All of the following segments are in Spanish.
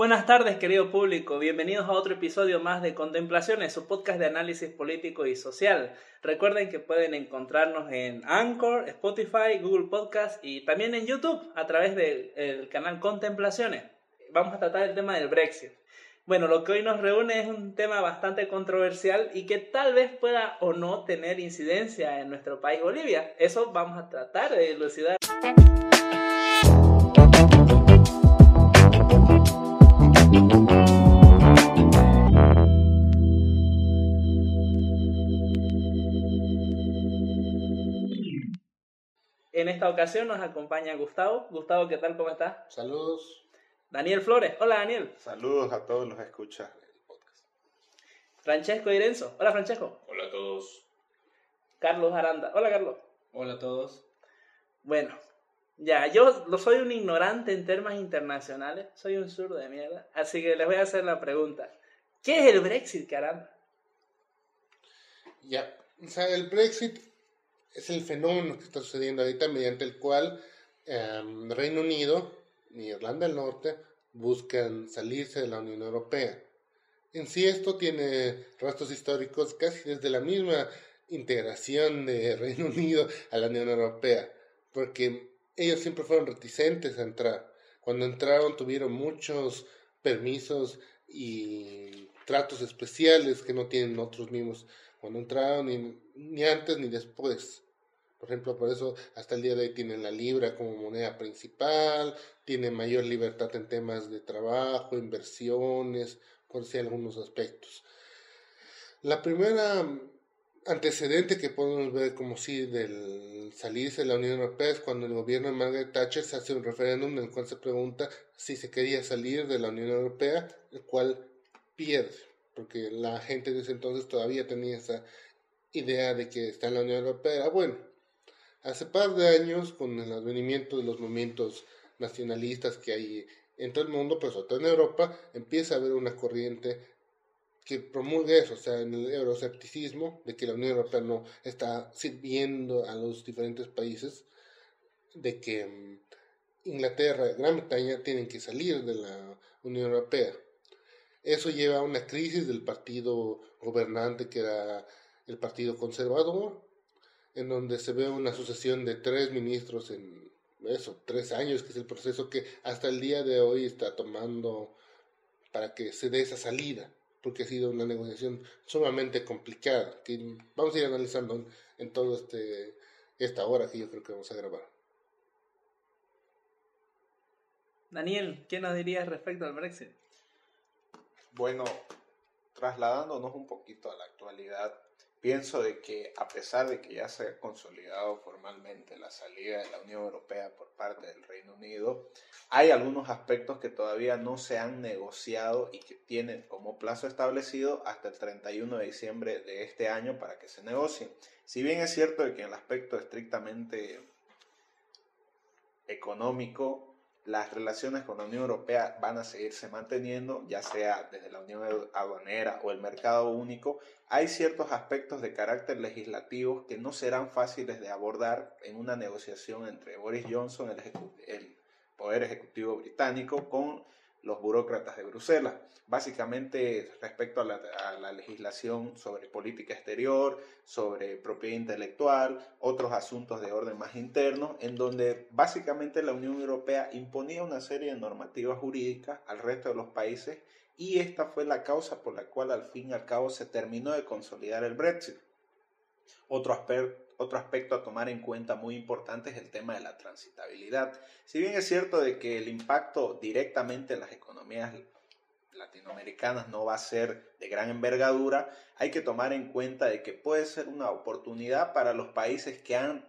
Buenas tardes, querido público. Bienvenidos a otro episodio más de Contemplaciones, su podcast de análisis político y social. Recuerden que pueden encontrarnos en Anchor, Spotify, Google Podcast y también en YouTube a través del canal Contemplaciones. Vamos a tratar el tema del Brexit. Bueno, lo que hoy nos reúne es un tema bastante controversial y que tal vez pueda o no tener incidencia en nuestro país Bolivia. Eso vamos a tratar de elucidar. Esta ocasión nos acompaña Gustavo. Gustavo, ¿qué tal? ¿Cómo estás? Saludos. Daniel Flores. Hola, Daniel. Saludos a todos los que escuchan el podcast. Francesco Irenzo. Hola, Francesco. Hola a todos. Carlos Aranda. Hola, Carlos. Hola a todos. Bueno, ya, yo lo soy un ignorante en temas internacionales. Soy un zurdo de mierda. Así que les voy a hacer la pregunta. ¿Qué es el Brexit, Aranda? Ya, o sea, el Brexit es el fenómeno que está sucediendo ahorita mediante el cual em, Reino Unido y Irlanda del Norte buscan salirse de la Unión Europea. En sí esto tiene rastros históricos casi desde la misma integración de Reino Unido a la Unión Europea, porque ellos siempre fueron reticentes a entrar. Cuando entraron tuvieron muchos permisos y tratos especiales que no tienen otros mismos cuando entraron ni, ni antes ni después. Por ejemplo, por eso hasta el día de hoy tienen la libra como moneda principal, tienen mayor libertad en temas de trabajo, inversiones, por si algunos aspectos. La primera antecedente que podemos ver como si del salirse de la Unión Europea es cuando el gobierno de Margaret Thatcher se hace un referéndum en el cual se pregunta si se quería salir de la Unión Europea, el cual pierde, porque la gente de ese entonces todavía tenía esa idea de que está en la Unión Europea bueno. Hace par de años, con el advenimiento de los movimientos nacionalistas que hay en todo el mundo, pues sobre todo en Europa, empieza a haber una corriente que promulga eso, o sea, en el eurocepticismo, de que la Unión Europea no está sirviendo a los diferentes países, de que mm, Inglaterra y Gran Bretaña tienen que salir de la Unión Europea. Eso lleva a una crisis del partido gobernante que era el Partido Conservador, en donde se ve una sucesión de tres ministros en eso, tres años, que es el proceso que hasta el día de hoy está tomando para que se dé esa salida, porque ha sido una negociación sumamente complicada, que vamos a ir analizando en, todo este esta hora que yo creo que vamos a grabar. Daniel, ¿qué nos dirías respecto al Brexit? Bueno, trasladándonos un poquito a la actualidad, Pienso de que a pesar de que ya se ha consolidado formalmente la salida de la Unión Europea por parte del Reino Unido, hay algunos aspectos que todavía no se han negociado y que tienen como plazo establecido hasta el 31 de diciembre de este año para que se negocien. Si bien es cierto de que en el aspecto estrictamente económico las relaciones con la Unión Europea van a seguirse manteniendo, ya sea desde la Unión Aduanera o el mercado único, hay ciertos aspectos de carácter legislativo que no serán fáciles de abordar en una negociación entre Boris Johnson, el, el Poder Ejecutivo británico, con los burócratas de Bruselas. Básicamente respecto a la, legislación sobre política exterior, sobre propiedad intelectual, otros asuntos de orden más interno, en donde básicamente la Unión Europea imponía una serie de normativas jurídicas al resto de los países y esta fue la causa por la cual al fin y al cabo se terminó de consolidar el Brexit. Otro aspecto otro aspecto a tomar en cuenta muy importante es el tema de la transitabilidad. Si bien es cierto de que el impacto directamente en las economías latinoamericanas no va a ser de gran envergadura, hay que tomar en cuenta de que puede ser una oportunidad para los países que han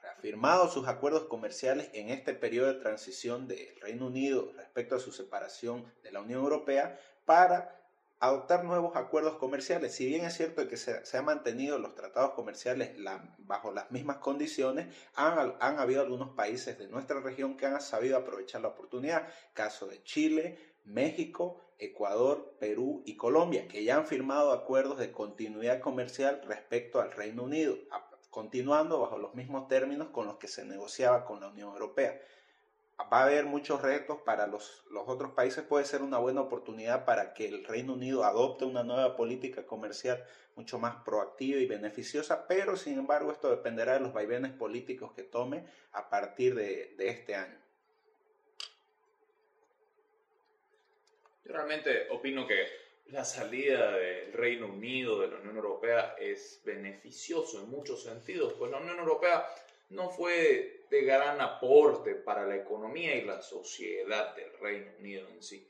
reafirmado sus acuerdos comerciales en este periodo de transición del Reino Unido respecto a su separación de la Unión Europea para adoptar nuevos acuerdos comerciales. Si bien es cierto que se, han mantenido los tratados comerciales bajo las mismas condiciones, han, han, habido algunos países de nuestra región que han sabido aprovechar la oportunidad. Caso de Chile, México, Ecuador, Perú y Colombia, que ya han firmado acuerdos de continuidad comercial respecto al Reino Unido, continuando bajo los mismos términos con los que se negociaba con la Unión Europea va a haber muchos retos para los, los otros países, puede ser una buena oportunidad para que el Reino Unido adopte una nueva política comercial mucho más proactiva y beneficiosa, pero sin embargo esto dependerá de los vaivenes políticos que tome a partir de, de este año. Yo realmente opino que la salida del Reino Unido de la Unión Europea es beneficioso en muchos sentidos, pues la Unión Europea no fue de gran aporte para la economía y la sociedad del Reino Unido en sí.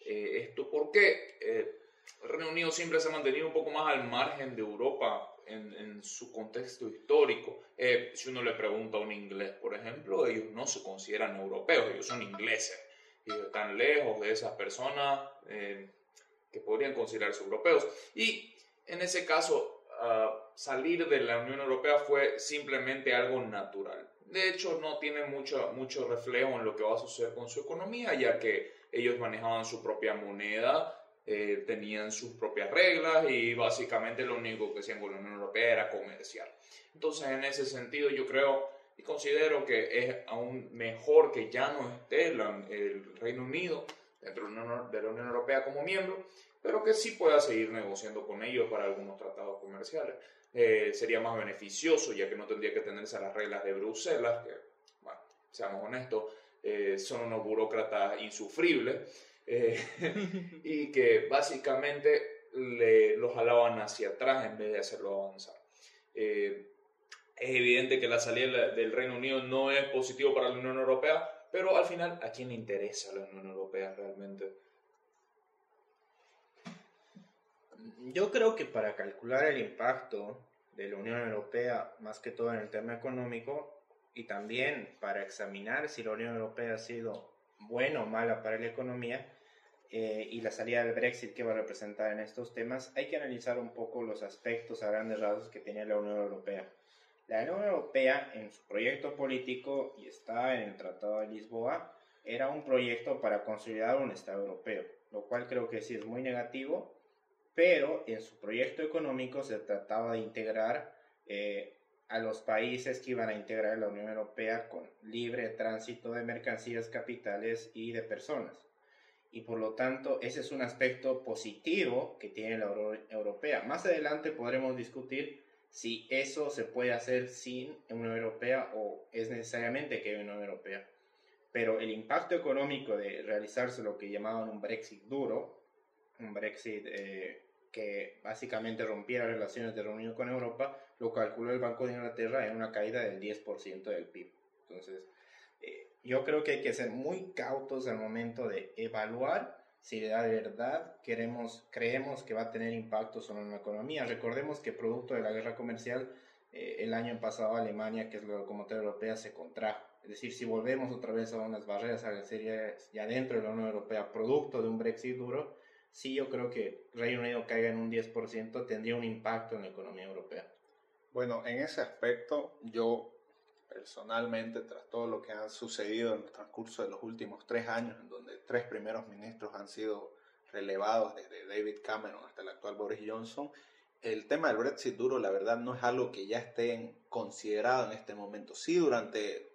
Eh, ¿Esto por qué? Eh, el Reino Unido siempre se ha mantenido un poco más al margen de Europa en, su contexto histórico. Eh, si uno le pregunta a un inglés, por ejemplo, ellos no se consideran europeos, ellos son ingleses. Y están lejos de esas personas que podrían considerarse europeos. Y en ese caso, ah, salir de la Unión Europea fue simplemente algo natural. De hecho, no tiene mucho, mucho reflejo en lo que va a suceder con su economía, ya que ellos manejaban su propia moneda, eh, tenían sus propias reglas y básicamente lo único que hacían con la Unión Europea era comerciar. Entonces, en ese sentido, yo creo y considero que es aún mejor que ya no esté el Reino Unido dentro de la Unión Europea como miembro, pero que sí pueda seguir negociando con ellos para algunos tratados comerciales. Eh, sería más beneficioso, ya que no tendría que tenerse a las reglas de Bruselas, que, bueno, seamos honestos, eh, son unos burócratas insufribles, eh, y que básicamente le, los jalaban hacia atrás en vez de hacerlo avanzar. es evidente que la salida del Reino Unido no es positivo para la Unión Europea, pero al final, ¿a quién le interesa la Unión Europea realmente? Yo creo que para calcular el impacto de la Unión Europea, más que todo en el tema económico, y también para examinar si la Unión Europea ha sido buena o mala para la economía, eh, y la salida del Brexit que va a representar en estos temas, hay que analizar un poco los aspectos a grandes rasgos que tenía la Unión Europea. La Unión Europea en su proyecto político, y está en el Tratado de Lisboa, era un proyecto para consolidar un Estado europeo, lo cual creo que sí es muy negativo pero en su proyecto económico se trataba de integrar eh, a los países que iban a integrar la Unión Europea con libre tránsito de mercancías, capitales y de personas. Y por lo tanto, ese es un aspecto positivo que tiene la Unión Europea. Más adelante podremos discutir si eso se puede hacer sin Unión Europea o es necesariamente que haya Unión Europea. Pero el impacto económico de realizarse lo que llamaban un Brexit duro, un Brexit eh, que básicamente rompiera relaciones de reunión con Europa, lo calculó el Banco de Inglaterra en una caída del 10% del PIB. Entonces, eh, yo creo que hay que ser muy cautos al momento de evaluar si de verdad queremos, creemos que va a tener impacto sobre la economía. Recordemos que producto de la guerra comercial, eh, el año pasado Alemania, que es la locomotora europea, se contrajo. Es decir, si volvemos otra vez a unas barreras arancelarias ya dentro de la Unión Europea, producto de un Brexit duro, sí yo creo que Reino Unido caiga en un 10% tendría un impacto en la economía europea. Bueno, en ese aspecto yo personalmente, tras todo lo que ha sucedido en el transcurso de los últimos tres años, en donde tres primeros ministros han sido relevados desde David Cameron hasta el actual Boris Johnson, el tema del Brexit duro, la verdad, no es algo que ya esté considerado en este momento. Sí, durante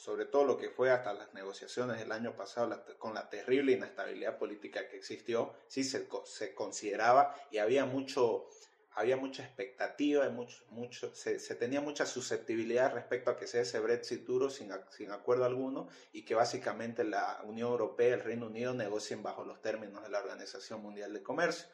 sobre todo lo que fue hasta las negociaciones del año pasado con la terrible inestabilidad política que existió, sí se, se consideraba y había mucho había mucha expectativa, mucho, mucho, se, se, tenía mucha susceptibilidad respecto a que sea ese Brexit duro sin, sin acuerdo alguno y que básicamente la Unión Europea y el Reino Unido negocien bajo los términos de la Organización Mundial de Comercio.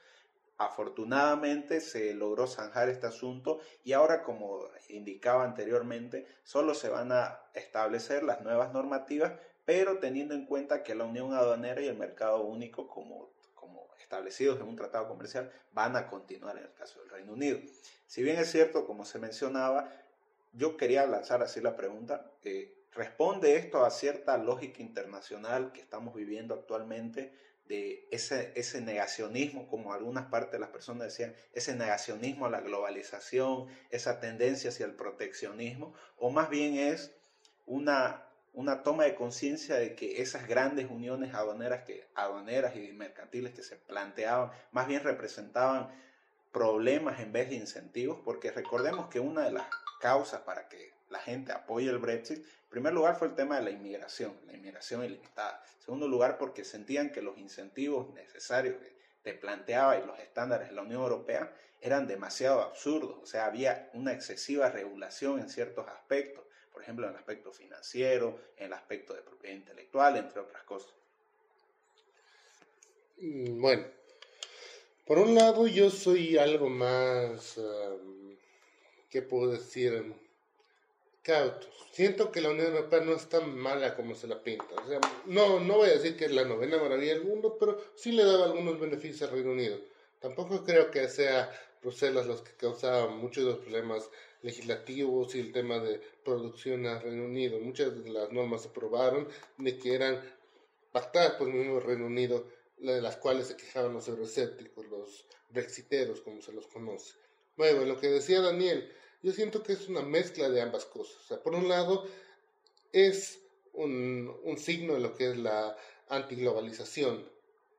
Afortunadamente se logró zanjar este asunto y ahora, como indicaba anteriormente, solo se van a establecer las nuevas normativas, pero teniendo en cuenta que la Unión Aduanera y el Mercado Único, como, como establecidos en un tratado comercial, van a continuar en el caso del Reino Unido. Si bien es cierto, como se mencionaba, yo quería lanzar así la pregunta, eh, ¿responde esto a cierta lógica internacional que estamos viviendo actualmente de ese, ese negacionismo, como algunas partes de las personas decían, ese negacionismo a la globalización, esa tendencia hacia el proteccionismo, o más bien es una, una toma de conciencia de que esas grandes uniones aduaneras, que, aduaneras y mercantiles que se planteaban, más bien representaban problemas en vez de incentivos, porque recordemos que una de las causas para que la gente apoye el Brexit, en primer lugar fue el tema de la inmigración, la inmigración ilimitada. En segundo lugar, porque sentían que los incentivos necesarios que te planteaba y los estándares de la Unión Europea eran demasiado absurdos. O sea, había una excesiva regulación en ciertos aspectos, por ejemplo, en el aspecto financiero, en el aspecto de propiedad intelectual, entre otras cosas. Mm, bueno, por un lado yo soy algo más, ¿qué puedo decir? Cauto. Siento que la Unión Europea no es tan mala como se la pinta. O sea, no, no voy a decir que es la novena maravilla del mundo, pero sí le daba algunos beneficios al Reino Unido. Tampoco creo que sea Bruselas los que causaban muchos de los problemas legislativos y el tema de producción al Reino Unido. Muchas de las normas se aprobaron de que eran pactadas por el mismo Reino Unido de las cuales se quejaban los eurocépticos, los brexiteros, como se los conoce. Bueno, lo que decía Daniel, yo siento que es una mezcla de ambas cosas. O sea, por un lado, es un, un signo de lo que es la antiglobalización,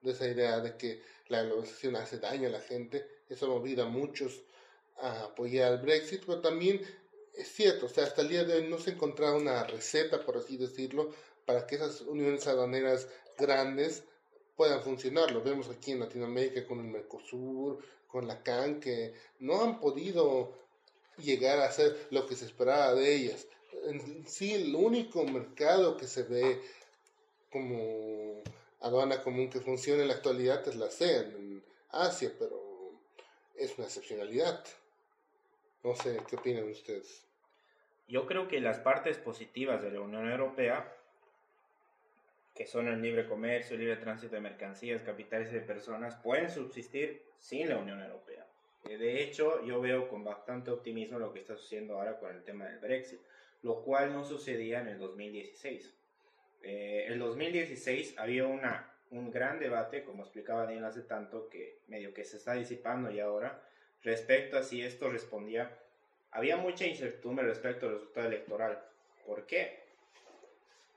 de esa idea de que la globalización hace daño a la gente, eso ha movido a muchos a apoyar el Brexit, pero también es cierto, o sea, hasta el día de hoy no se ha encontrado una receta, por así decirlo, para que esas uniones aduaneras grandes puedan funcionar. Lo vemos aquí en Latinoamérica con el Mercosur, con la CAN, que no han podido llegar a hacer lo que se esperaba de ellas. En sí, el único mercado que se ve como aduana común que funciona en la actualidad es la CEN en Asia, pero es una excepcionalidad. No sé, ¿qué opinan ustedes? Yo creo que las partes positivas de la Unión Europea que son el libre comercio, el libre tránsito de mercancías, capitales y de personas, pueden subsistir sin la Unión Europea. Eh, de hecho, yo veo con bastante optimismo lo que está sucediendo ahora con el tema del Brexit, lo cual no sucedía en el 2016. Eh, el 2016 había una, un gran debate, como explicaba Daniel hace tanto, que medio que se está disipando y ahora, respecto a si esto respondía. Había mucha incertidumbre respecto al resultado electoral. ¿Por qué?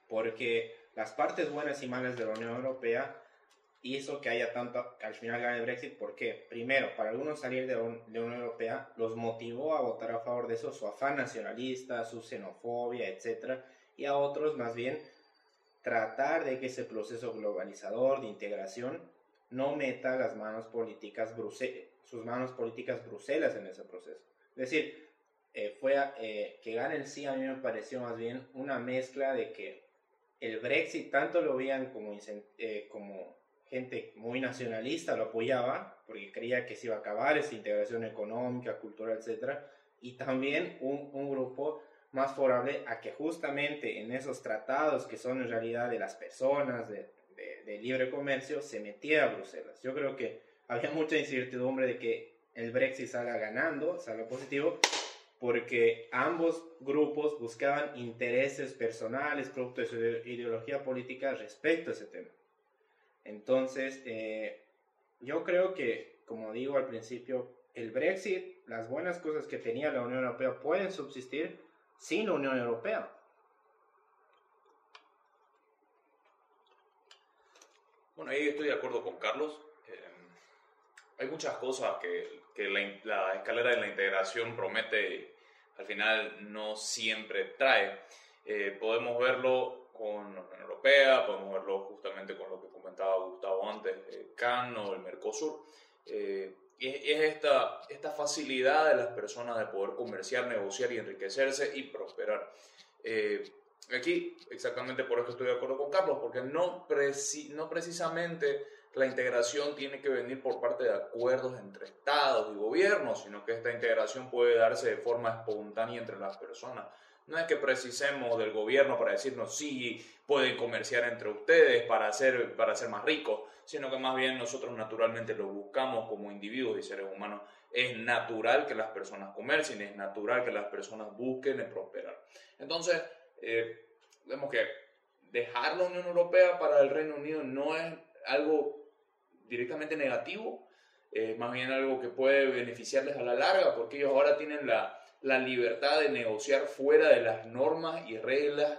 Porque las partes buenas y malas de la Unión Europea hizo que haya tanto, que al final gane el Brexit. ¿Por qué? Primero, para algunos salir de la Unión Europea los motivó a votar a favor de eso, su afán nacionalista, su xenofobia, etc. Y a otros, más bien, tratar de que ese proceso globalizador de integración no meta las manos políticas sus manos políticas Bruselas en ese proceso. Es decir, eh, fue eh, que gane el sí a mí me pareció más bien una mezcla de que el Brexit tanto lo veían como, eh, como gente muy nacionalista, lo apoyaba, porque creía que se iba a acabar esa integración económica, cultural, etc. Y también un, un grupo más favorable a que justamente en esos tratados que son en realidad de las personas, de, de, de libre comercio, se metiera a Bruselas. Yo creo que había mucha incertidumbre de que el Brexit salga ganando, salga positivo, porque ambos grupos buscaban intereses personales, producto de su ideología política respecto a ese tema. Entonces, eh, yo creo que, como digo al principio, el Brexit, las buenas cosas que tenía la Unión Europea pueden subsistir sin la Unión Europea. Bueno, ahí estoy de acuerdo con Carlos. Eh, hay muchas cosas que que la, escalera de la integración promete al final no siempre trae. Eh, podemos verlo con la Unión Europea, podemos verlo justamente con lo que comentaba Gustavo antes, el CAN o el Mercosur. Eh, es esta, esta facilidad de las personas de poder comerciar, negociar y enriquecerse y prosperar. Eh, aquí, exactamente por eso estoy de acuerdo con Carlos, porque no, no precisamente la integración tiene que venir por parte de acuerdos entre estados y gobiernos, sino que esta integración puede darse de forma espontánea entre las personas. No es que precisemos del gobierno para decirnos sí, pueden comerciar entre ustedes para ser, para ser más ricos, sino que más bien nosotros naturalmente lo buscamos como individuos y seres humanos. Es natural que las personas comercien, es natural que las personas busquen prosperar. Entonces, eh, vemos que dejar la Unión Europea para el Reino Unido no es algo directamente negativo, eh, más bien algo que puede beneficiarles a la larga, porque ellos ahora tienen la, la libertad de negociar fuera de las normas y reglas,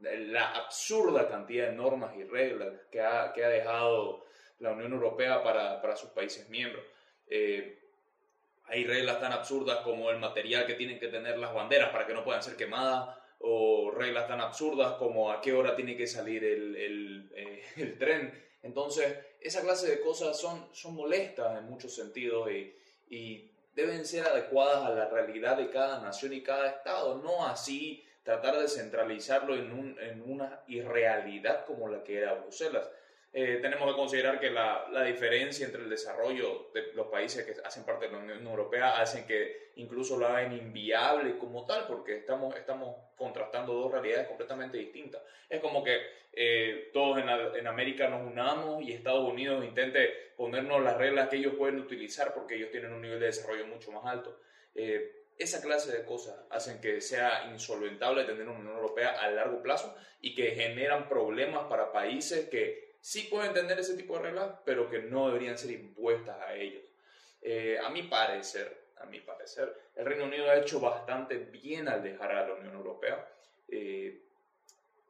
la absurda cantidad de normas y reglas que ha, que ha dejado la Unión Europea para, para sus países miembros. Eh, hay reglas tan absurdas como el material que tienen que tener las banderas para que no puedan ser quemadas, o reglas tan absurdas como a qué hora tiene que salir el, el, eh, tren. Entonces, esa clase de cosas son, son molestas en muchos sentidos y deben ser adecuadas a la realidad de cada nación y cada estado, no así tratar de centralizarlo en, un, en una irrealidad como la que era Bruselas. Eh, tenemos que considerar que la, la, diferencia entre el desarrollo de los países que hacen parte de la Unión Europea hacen que incluso lo hagan inviable como tal, porque estamos, estamos contrastando dos realidades completamente distintas. Es como que eh, todos en, en, América nos unamos y Estados Unidos intente ponernos las reglas que ellos pueden utilizar porque ellos tienen un nivel de desarrollo mucho más alto. Eh, esa clase de cosas hacen que sea insolventable tener una Unión Europea a largo plazo y que generan problemas para países que sí pueden entender ese tipo de reglas, pero que no deberían ser impuestas a ellos. Eh, a mi parecer, a mi parecer, el Reino Unido ha hecho bastante bien al dejar a la Unión Europea. Eh,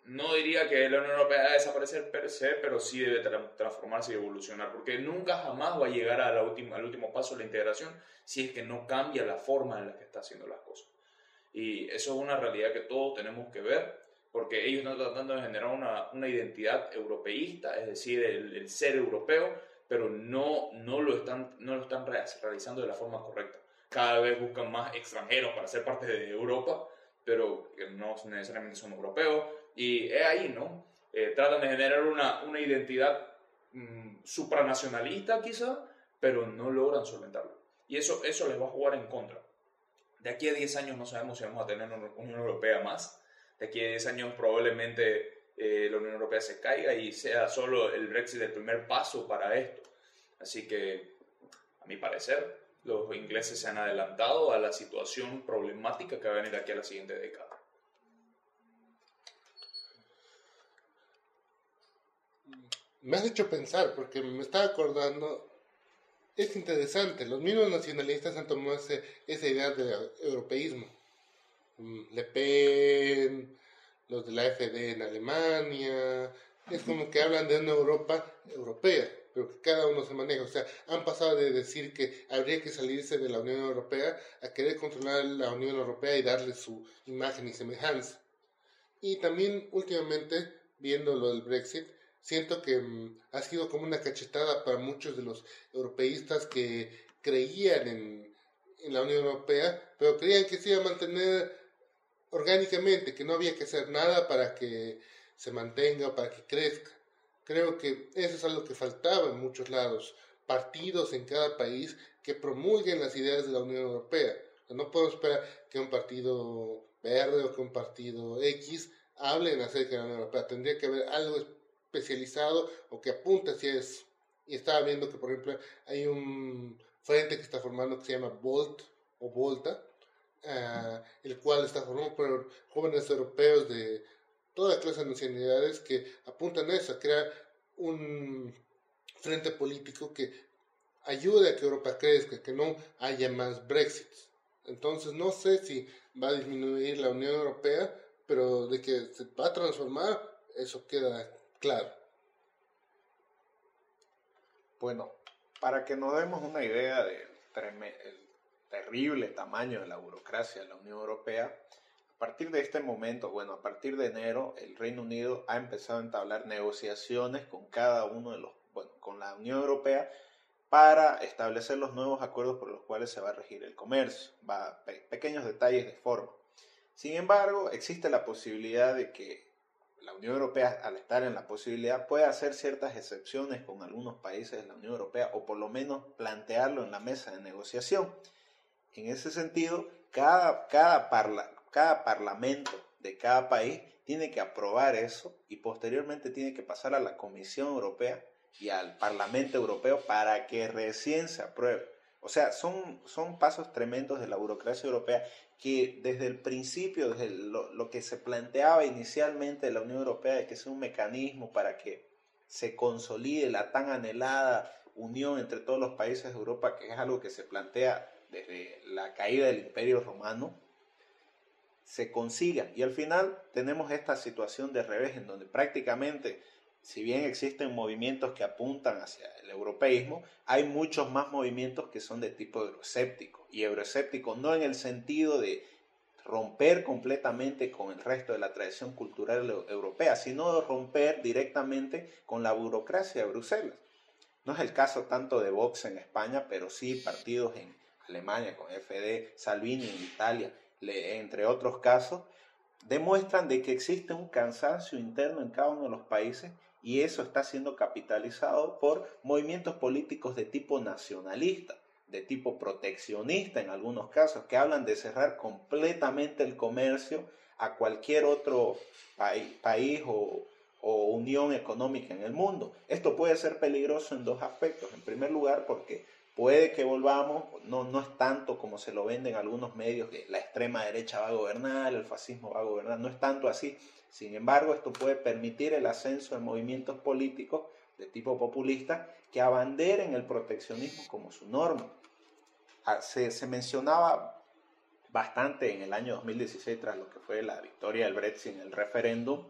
no diría que la Unión Europea a desaparecer per se, pero sí debe transformarse y evolucionar, porque nunca jamás va a llegar a la última, al último paso de la integración si es que no cambia la forma en la que está haciendo las cosas. Y eso es una realidad que todos tenemos que ver porque ellos están tratando de generar una, una identidad europeísta, es decir, el, ser europeo, pero no, no, lo están, no lo están realizando de la forma correcta. Cada vez buscan más extranjeros para ser parte de Europa, pero no necesariamente son europeos, y es ahí, ¿no? Eh, tratan de generar una, una identidad mmm, supranacionalista quizá, pero no logran solventarlo. Y eso, eso les va a jugar en contra. De aquí a 10 años no sabemos si vamos a tener una Unión Europea más, de aquí a 10 años probablemente eh, la Unión Europea se caiga y sea solo el Brexit el primer paso para esto. Así que, a mi parecer, los ingleses se han adelantado a la situación problemática que va a venir aquí a la siguiente década. Me has hecho pensar, porque me estaba acordando, es interesante, los mismos nacionalistas han tomado ese, esa idea del europeísmo Le Pen, los de la FD en Alemania, es como que hablan de una Europa europea, pero que cada uno se maneja. O sea, han pasado de decir que habría que salirse de la Unión Europea a querer controlar la Unión Europea y darle su imagen y semejanza. Y también últimamente, viendo lo del Brexit, siento que mm, ha sido como una cachetada para muchos de los europeístas que creían en, en la Unión Europea, pero creían que se iba a mantener orgánicamente, que no había que hacer nada para que se mantenga o para que crezca. Creo que eso es algo que faltaba en muchos lados, partidos en cada país que promulguen las ideas de la Unión Europea. No podemos esperar que un partido verde o que un partido X hablen acerca de la Unión Europea. Tendría que haber algo especializado o que apunte hacia eso. Y estaba viendo que, por ejemplo, hay un frente que está formando que se llama Volt o Volta, uh, el cual está formado por jóvenes europeos de toda clase de nacionalidades que apuntan a eso, a crear un frente político que ayude a que Europa crezca, que no haya más Brexit. Entonces no sé si va a disminuir la Unión Europea, pero de que se va a transformar, eso queda claro. Bueno, para que nos demos una idea de terrible tamaño de la burocracia de la Unión Europea, a partir de este momento, bueno, a partir de enero, el Reino Unido ha empezado a entablar negociaciones con cada uno de los, bueno, con la Unión Europea para establecer los nuevos acuerdos por los cuales se va a regir el comercio, va, pequeños detalles de forma. Sin embargo, existe la posibilidad de que la Unión Europea, al estar en la posibilidad, pueda hacer ciertas excepciones con algunos países de la Unión Europea o por lo menos plantearlo en la mesa de negociación. En ese sentido, cada, cada, cada parlamento de cada país tiene que aprobar eso y posteriormente tiene que pasar a la Comisión Europea y al Parlamento Europeo para que recién se apruebe. O sea, son, son pasos tremendos de la burocracia europea que desde el principio, desde lo, lo, que se planteaba inicialmente de la Unión Europea, de que es un mecanismo para que se consolide la tan anhelada unión entre todos los países de Europa, que es algo que se plantea desde la caída del Imperio Romano, se consiga. Y al final tenemos esta situación de revés en donde prácticamente si bien existen movimientos que apuntan hacia el europeísmo, hay muchos más movimientos que son de tipo euroescéptico. Y euroescéptico no en el sentido de romper completamente con el resto de la tradición cultural europea, sino romper directamente con la burocracia de Bruselas. No es el caso tanto de Vox en España, pero sí partidos en Alemania con FD, Salvini en Italia, entre otros casos, demuestran de que existe un cansancio interno en cada uno de los países y eso está siendo capitalizado por movimientos políticos de tipo nacionalista, de tipo proteccionista en algunos casos, que hablan de cerrar completamente el comercio a cualquier otro país o, o unión económica en el mundo. Esto puede ser peligroso en dos aspectos. En primer lugar, porque puede que volvamos, no, no es tanto como se lo venden algunos medios, que la extrema derecha va a gobernar, el fascismo va a gobernar, no es tanto así. Sin embargo, esto puede permitir el ascenso de movimientos políticos de tipo populista que abanderen el proteccionismo como su norma. Ah, se, se mencionaba bastante en el año 2016 tras lo que fue la victoria del Brexit en el referéndum,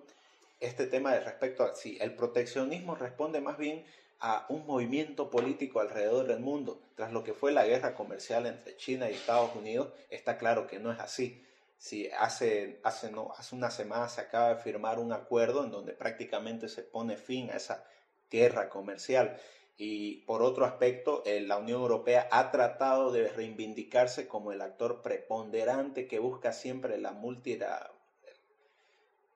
este tema de respecto a si el proteccionismo responde más bien a un movimiento político alrededor del mundo. Tras lo que fue la guerra comercial entre China y Estados Unidos, está claro que no es así. Si hace, hace, no, hace una semana se acaba de firmar un acuerdo en donde prácticamente se pone fin a esa guerra comercial. Y por otro aspecto, eh, la Unión Europea ha tratado de reivindicarse como el actor preponderante que busca siempre la multilateralidad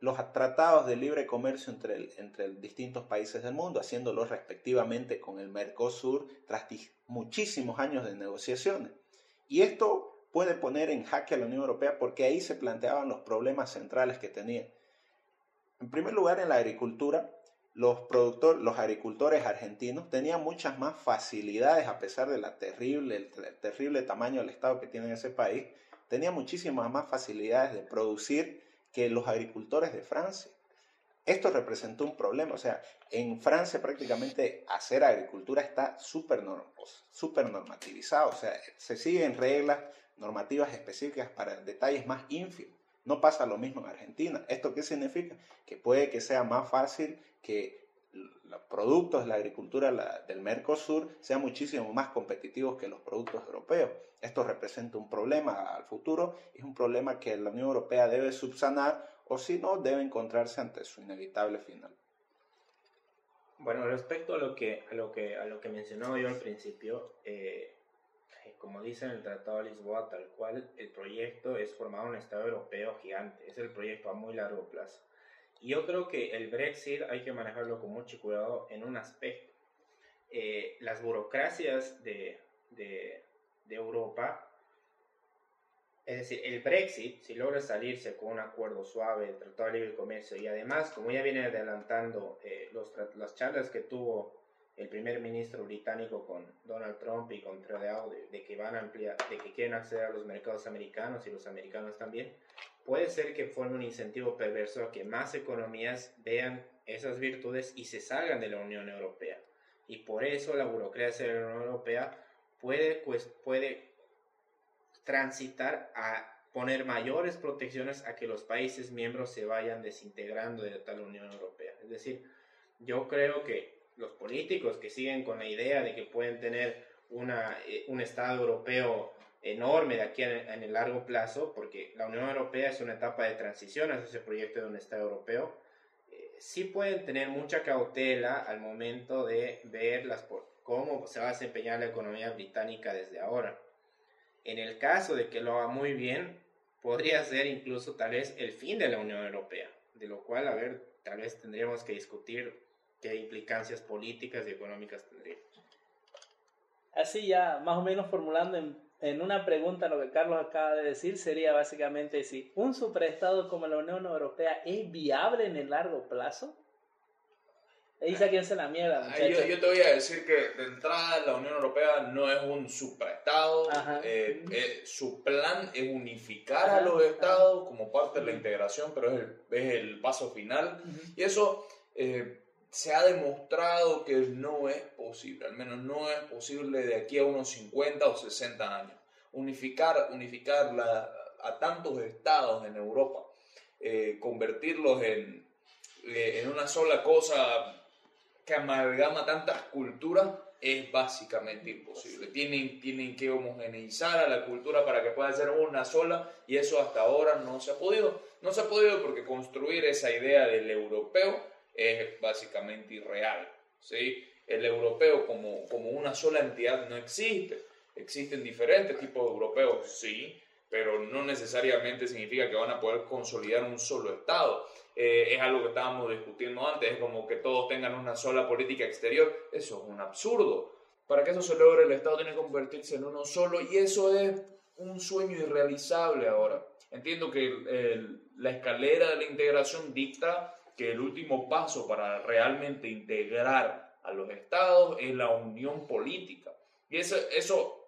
los tratados de libre comercio entre, entre distintos países del mundo, haciéndolos respectivamente con el Mercosur tras muchísimos años de negociaciones. Y esto puede poner en jaque a la Unión Europea porque ahí se planteaban los problemas centrales que tenía. En primer lugar, en la agricultura, los, productores, los agricultores argentinos tenían muchas más facilidades, a pesar de la terrible, terrible tamaño del Estado que tiene ese país, tenían muchísimas más facilidades de producir que los agricultores de Francia. Esto representó un problema, o sea, en Francia prácticamente hacer agricultura está súper normativizado, o sea, se siguen reglas normativas específicas para detalles más ínfimos. No pasa lo mismo en Argentina. ¿Esto qué significa? Que puede que sea más fácil que los productos de la agricultura del Mercosur sean muchísimo más competitivos que los productos europeos. Esto representa un problema al futuro, es un problema que la Unión Europea debe subsanar o si no debe encontrarse ante su inevitable final. Bueno, respecto a lo que, a lo que, a lo que mencionaba yo al principio, eh, como dice en el Tratado de Lisboa, tal cual, el proyecto es formar un Estado europeo gigante, es el proyecto a muy largo plazo. Yo creo que el Brexit hay que manejarlo con mucho cuidado en un aspecto. Eh, las burocracias de, de, de, Europa, es decir, el Brexit, si logra salirse con un acuerdo suave, el Tratado de Libre Comercio, y además, como ya viene adelantando eh, los, las charlas que tuvo el primer ministro británico con Donald Trump y con Trudeau de, de, que van a ampliar, de que quieren acceder a los mercados americanos y los americanos también, puede ser que forme un incentivo perverso a que más economías vean esas virtudes y se salgan de la Unión Europea. Y por eso la burocracia de la Unión Europea puede, pues, puede transitar a poner mayores protecciones a que los países miembros se vayan desintegrando de tal Unión Europea. Es decir, yo creo que los políticos que siguen con la idea de que pueden tener una, eh, un Estado europeo enorme de aquí en, el largo plazo, porque la Unión Europea es una etapa de transición hacia ese proyecto de un Estado europeo, eh, sí pueden tener mucha cautela al momento de ver las, cómo se va a desempeñar la economía británica desde ahora. En el caso de que lo haga muy bien, podría ser incluso tal vez el fin de la Unión Europea, de lo cual, a ver, tal vez tendríamos que discutir qué implicancias políticas y económicas tendría. Así ya, más o menos formulando en en una pregunta lo que Carlos acaba de decir sería básicamente si un superestado como la Unión Europea es viable en el largo plazo. Dice quién se la mierda, yo, yo, te voy a decir que de entrada la Unión Europea no es un superestado. Eh, eh, su plan es unificar a los estados como parte de la integración, pero es el, es el paso final. Y eso eh, se ha demostrado que no es posible, al menos no es posible de aquí a unos 50 o 60 años. Unificar, unificar a tantos estados en Europa, eh, convertirlos en, eh, en una sola cosa que amalgama tantas culturas es básicamente imposible. Tienen, tienen que homogeneizar a la cultura para que pueda ser una sola y eso hasta ahora no se ha podido. No se ha podido porque construir esa idea del europeo es básicamente irreal. ¿sí? El europeo como, como una sola entidad no existe. Existen diferentes tipos de europeos, sí, pero no necesariamente significa que van a poder consolidar un solo Estado. Eh, es algo que estábamos discutiendo antes, es como que todos tengan una sola política exterior, eso es un absurdo. Para que eso se logre, el Estado tiene que convertirse en uno solo y eso es un sueño irrealizable ahora. Entiendo que la escalera de la integración dicta que el último paso para realmente integrar a los estados es la unión política. Y eso, eso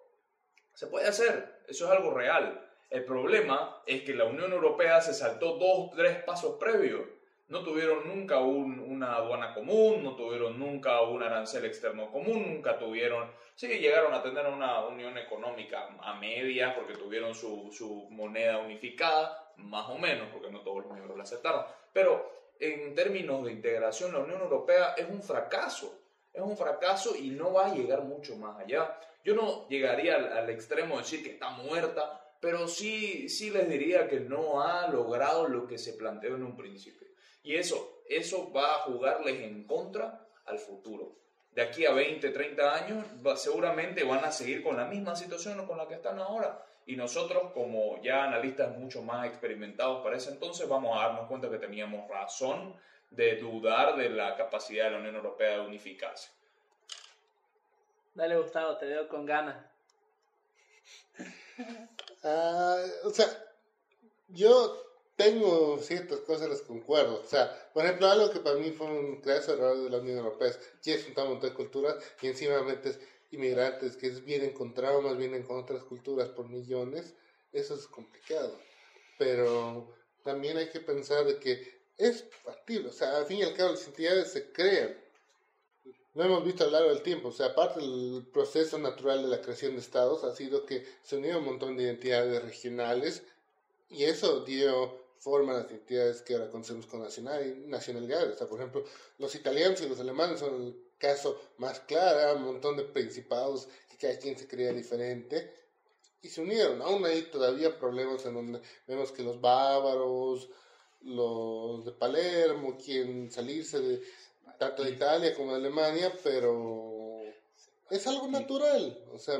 se puede hacer, eso es algo real. El problema es que la Unión Europea se saltó dos, tres pasos previos. No tuvieron nunca una aduana común, no tuvieron nunca un arancel externo común, nunca tuvieron... Sí, llegaron a tener una unión económica a media porque tuvieron su, su moneda unificada, más o menos, porque no todos los miembros la aceptaron. Pero en términos de integración, la Unión Europea es un fracaso. Es un fracaso y no va a llegar mucho más allá. Yo no llegaría al, al extremo de decir que está muerta, pero sí, sí les diría que no ha logrado lo que se planteó en un principio. Y eso, eso va a jugarles en contra al futuro. De aquí a 20, 30 años, seguramente van a seguir con la misma situación con la que están ahora. Y nosotros, como ya analistas mucho más experimentados para ese entonces, vamos a darnos cuenta que teníamos razón de dudar de la capacidad de la Unión Europea de unificarse. Dale, Gustavo, te veo con ganas. Ah, o sea, yo tengo ciertas cosas las concuerdo. O sea, por ejemplo, algo que para mí fue un caso error de la Unión Europea es que es un montón de culturas y encima metes inmigrantes que vienen con traumas, vienen con otras culturas por millones. Eso es complicado. Pero también hay que pensar de que es factible. O sea, al fin y al cabo las entidades se crean lo hemos visto a lo largo del tiempo. O sea, aparte del proceso natural de la creación de estados, ha sido que se unieron un montón de identidades regionales y eso dio forma a las identidades que ahora conocemos con nacional, nacionalidades. O sea, por ejemplo, los italianos y los alemanes son el caso más claro, un montón de principados que cada quien se creía diferente y se unieron. Aún hay todavía problemas en donde vemos que los bávaros, los de Palermo quieren salirse de tanto de Italia como de Alemania, pero es algo natural. O sea,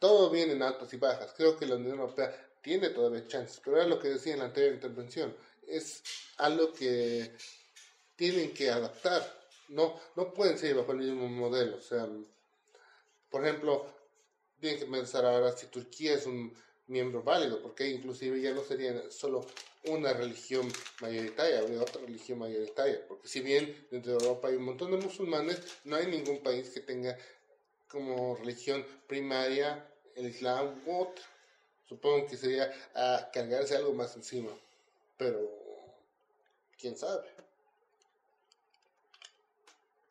todo viene en altas y bajas. Creo que la Unión Europea tiene todavía chances, pero era lo que decía en la anterior intervención. Es algo que tienen que adaptar. No, no pueden seguir bajo el mismo modelo. O sea, por ejemplo, tienen que pensar ahora si Turquía es un miembro válido, porque inclusive ya no sería solo una religión mayoritaria, habría otra religión mayoritaria, porque si bien dentro de Europa hay un montón de musulmanes, no hay ningún país que tenga como religión primaria el Islam u otra. Supongo que sería a cargarse algo más encima, pero quién sabe.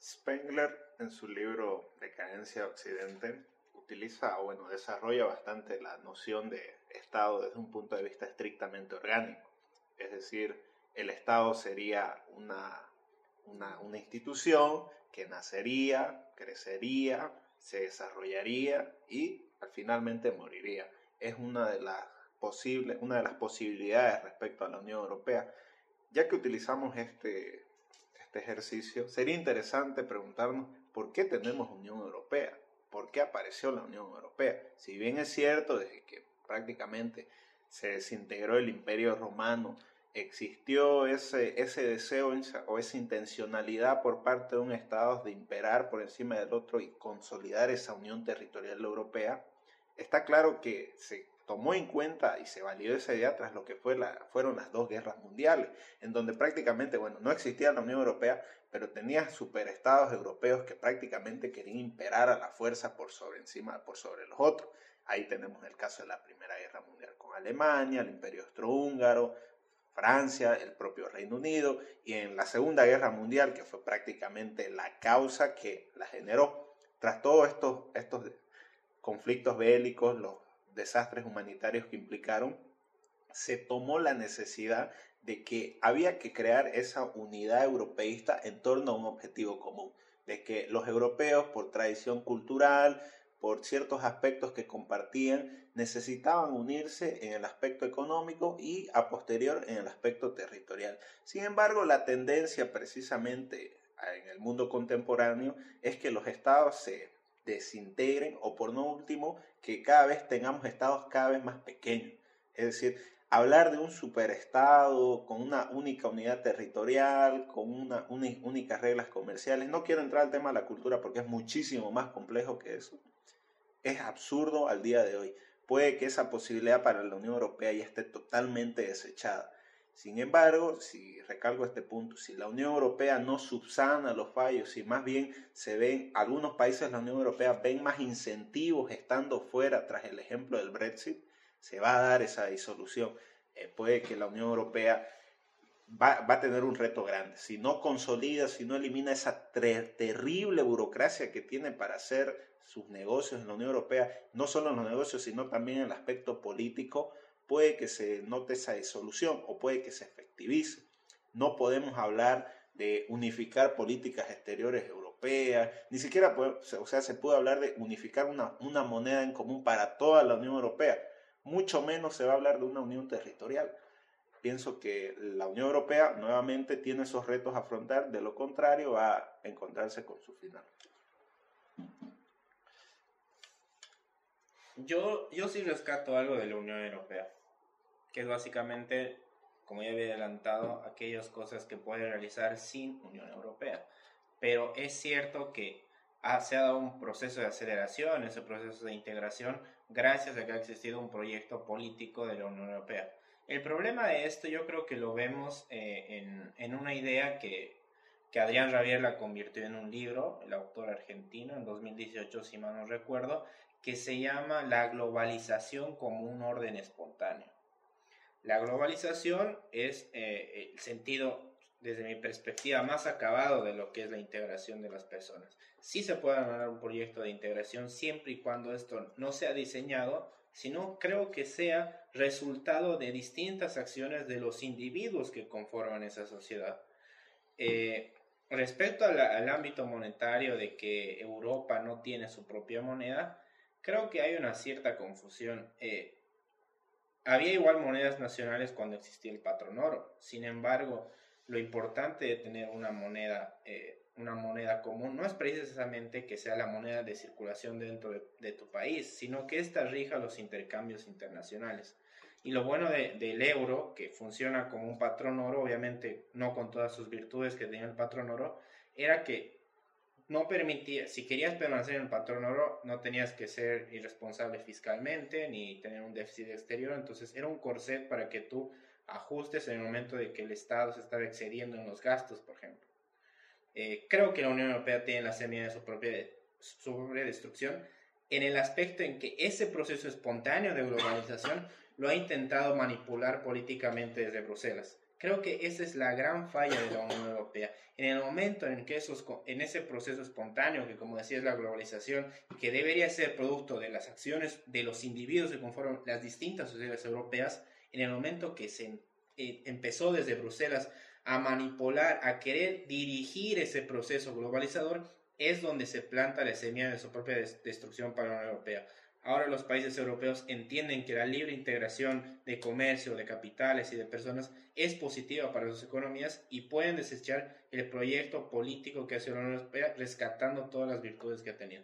Spengler en su libro Decadencia Occidente utiliza, bueno, desarrolla bastante la noción de Estado desde un punto de vista estrictamente orgánico. Es decir, el Estado sería una, una, una institución que nacería, crecería, se desarrollaría y al finalmente moriría. Es una de las posibles, una de las posibilidades respecto a la Unión Europea. Ya que utilizamos este, este ejercicio, sería interesante preguntarnos por qué tenemos Unión Europea por qué apareció la Unión Europea. Si bien es cierto, desde que prácticamente se desintegró el imperio romano, existió ese, ese deseo o esa intencionalidad por parte de un Estado de imperar por encima del otro y consolidar esa unión territorial europea, está claro que se tomó en cuenta y se validó esa idea tras lo que fue la, fueron las dos guerras mundiales, en donde prácticamente, bueno, no existía la Unión Europea, pero tenía superestados europeos que prácticamente querían imperar a la fuerza por sobre encima, por sobre los otros. Ahí tenemos el caso de la Primera Guerra Mundial con Alemania, el Imperio Austrohúngaro, Francia, el propio Reino Unido, y en la Segunda Guerra Mundial, que fue prácticamente la causa que la generó. Tras todos estos, estos conflictos bélicos, los desastres humanitarios que implicaron, se tomó la necesidad de que había que crear esa unidad europeísta en torno a un objetivo común, de que los europeos por tradición cultural, por ciertos aspectos que compartían, necesitaban unirse en el aspecto económico y a posterior en el aspecto territorial. Sin embargo, la tendencia precisamente en el mundo contemporáneo es que los estados se desintegren o por no último que cada vez tengamos estados cada vez más pequeños. Es decir, hablar de un superestado con una única unidad territorial, con una, únicas reglas comerciales, no quiero entrar al tema de la cultura porque es muchísimo más complejo que eso, es absurdo al día de hoy. Puede que esa posibilidad para la Unión Europea ya esté totalmente desechada. Sin embargo, si recalco este punto, si la Unión Europea no subsana los fallos, y más bien se ven, algunos países de la Unión Europea ven más incentivos estando fuera tras el ejemplo del Brexit, se va a dar esa disolución. Eh, puede que la Unión Europea va, a tener un reto grande. Si no consolida, si no elimina esa terrible burocracia que tiene para hacer sus negocios en la Unión Europea, no solo en los negocios, sino también en el aspecto político, puede que se note esa disolución o puede que se efectivice. No podemos hablar de unificar políticas exteriores europeas, ni siquiera, o sea, se puede hablar de unificar una, una moneda en común para toda la Unión Europea mucho menos se va a hablar de una unión territorial. Pienso que la Unión Europea nuevamente tiene esos retos a afrontar, de lo contrario va a encontrarse con su final. Yo, yo sí rescato algo de la Unión Europea, que es básicamente, como ya había adelantado, aquellas cosas que puede realizar sin Unión Europea. Pero es cierto que se ha dado un proceso de aceleración, ese proceso de integración, gracias a que ha existido un proyecto político de la Unión Europea. El problema de esto yo creo que lo vemos eh, en, en, una idea que, que Adrián Ravier la convirtió en un libro, el autor argentino, en 2018, si mal no recuerdo, que se llama La globalización como un orden espontáneo. La globalización es eh, el sentido desde mi perspectiva, más acabado de lo que es la integración de las personas. Sí se puede armar un proyecto de integración siempre y cuando esto no sea diseñado, sino creo que sea resultado de distintas acciones de los individuos que conforman esa sociedad. Eh, respecto al ámbito monetario de que Europa no tiene su propia moneda, creo que hay una cierta confusión. Eh, había igual monedas nacionales cuando existía el patrón oro. Sin embargo, lo importante de tener una moneda, eh, una moneda común no es precisamente que sea la moneda de circulación dentro de, tu país, sino que ésta rija los intercambios internacionales. Y lo bueno del euro, que funciona como un patrón oro, obviamente no con todas sus virtudes que tenía el patrón oro, era que no permitía, si querías permanecer en el patrón oro, no tenías que ser irresponsable fiscalmente ni tener un déficit exterior, entonces era un corset para que tú ajustes en el momento de que el Estado se estaba excediendo en los gastos, por ejemplo. Eh, creo que la Unión Europea tiene la semilla de su propia, destrucción en el aspecto en que ese proceso espontáneo de globalización lo ha intentado manipular políticamente desde Bruselas. Creo que esa es la gran falla de la Unión Europea. En el momento en que esos, en ese proceso espontáneo, que como decía es la globalización, que debería ser producto de las acciones de los individuos que conforman las distintas sociedades europeas, en el momento que se eh, empezó desde Bruselas a manipular, a querer dirigir ese proceso globalizador, es donde se planta la semilla de su propia destrucción para la Unión Europea. Ahora los países europeos entienden que la libre integración de comercio, de capitales y de personas es positiva para sus economías y pueden desechar el proyecto político que hace la Unión Europea rescatando todas las virtudes que ha tenido.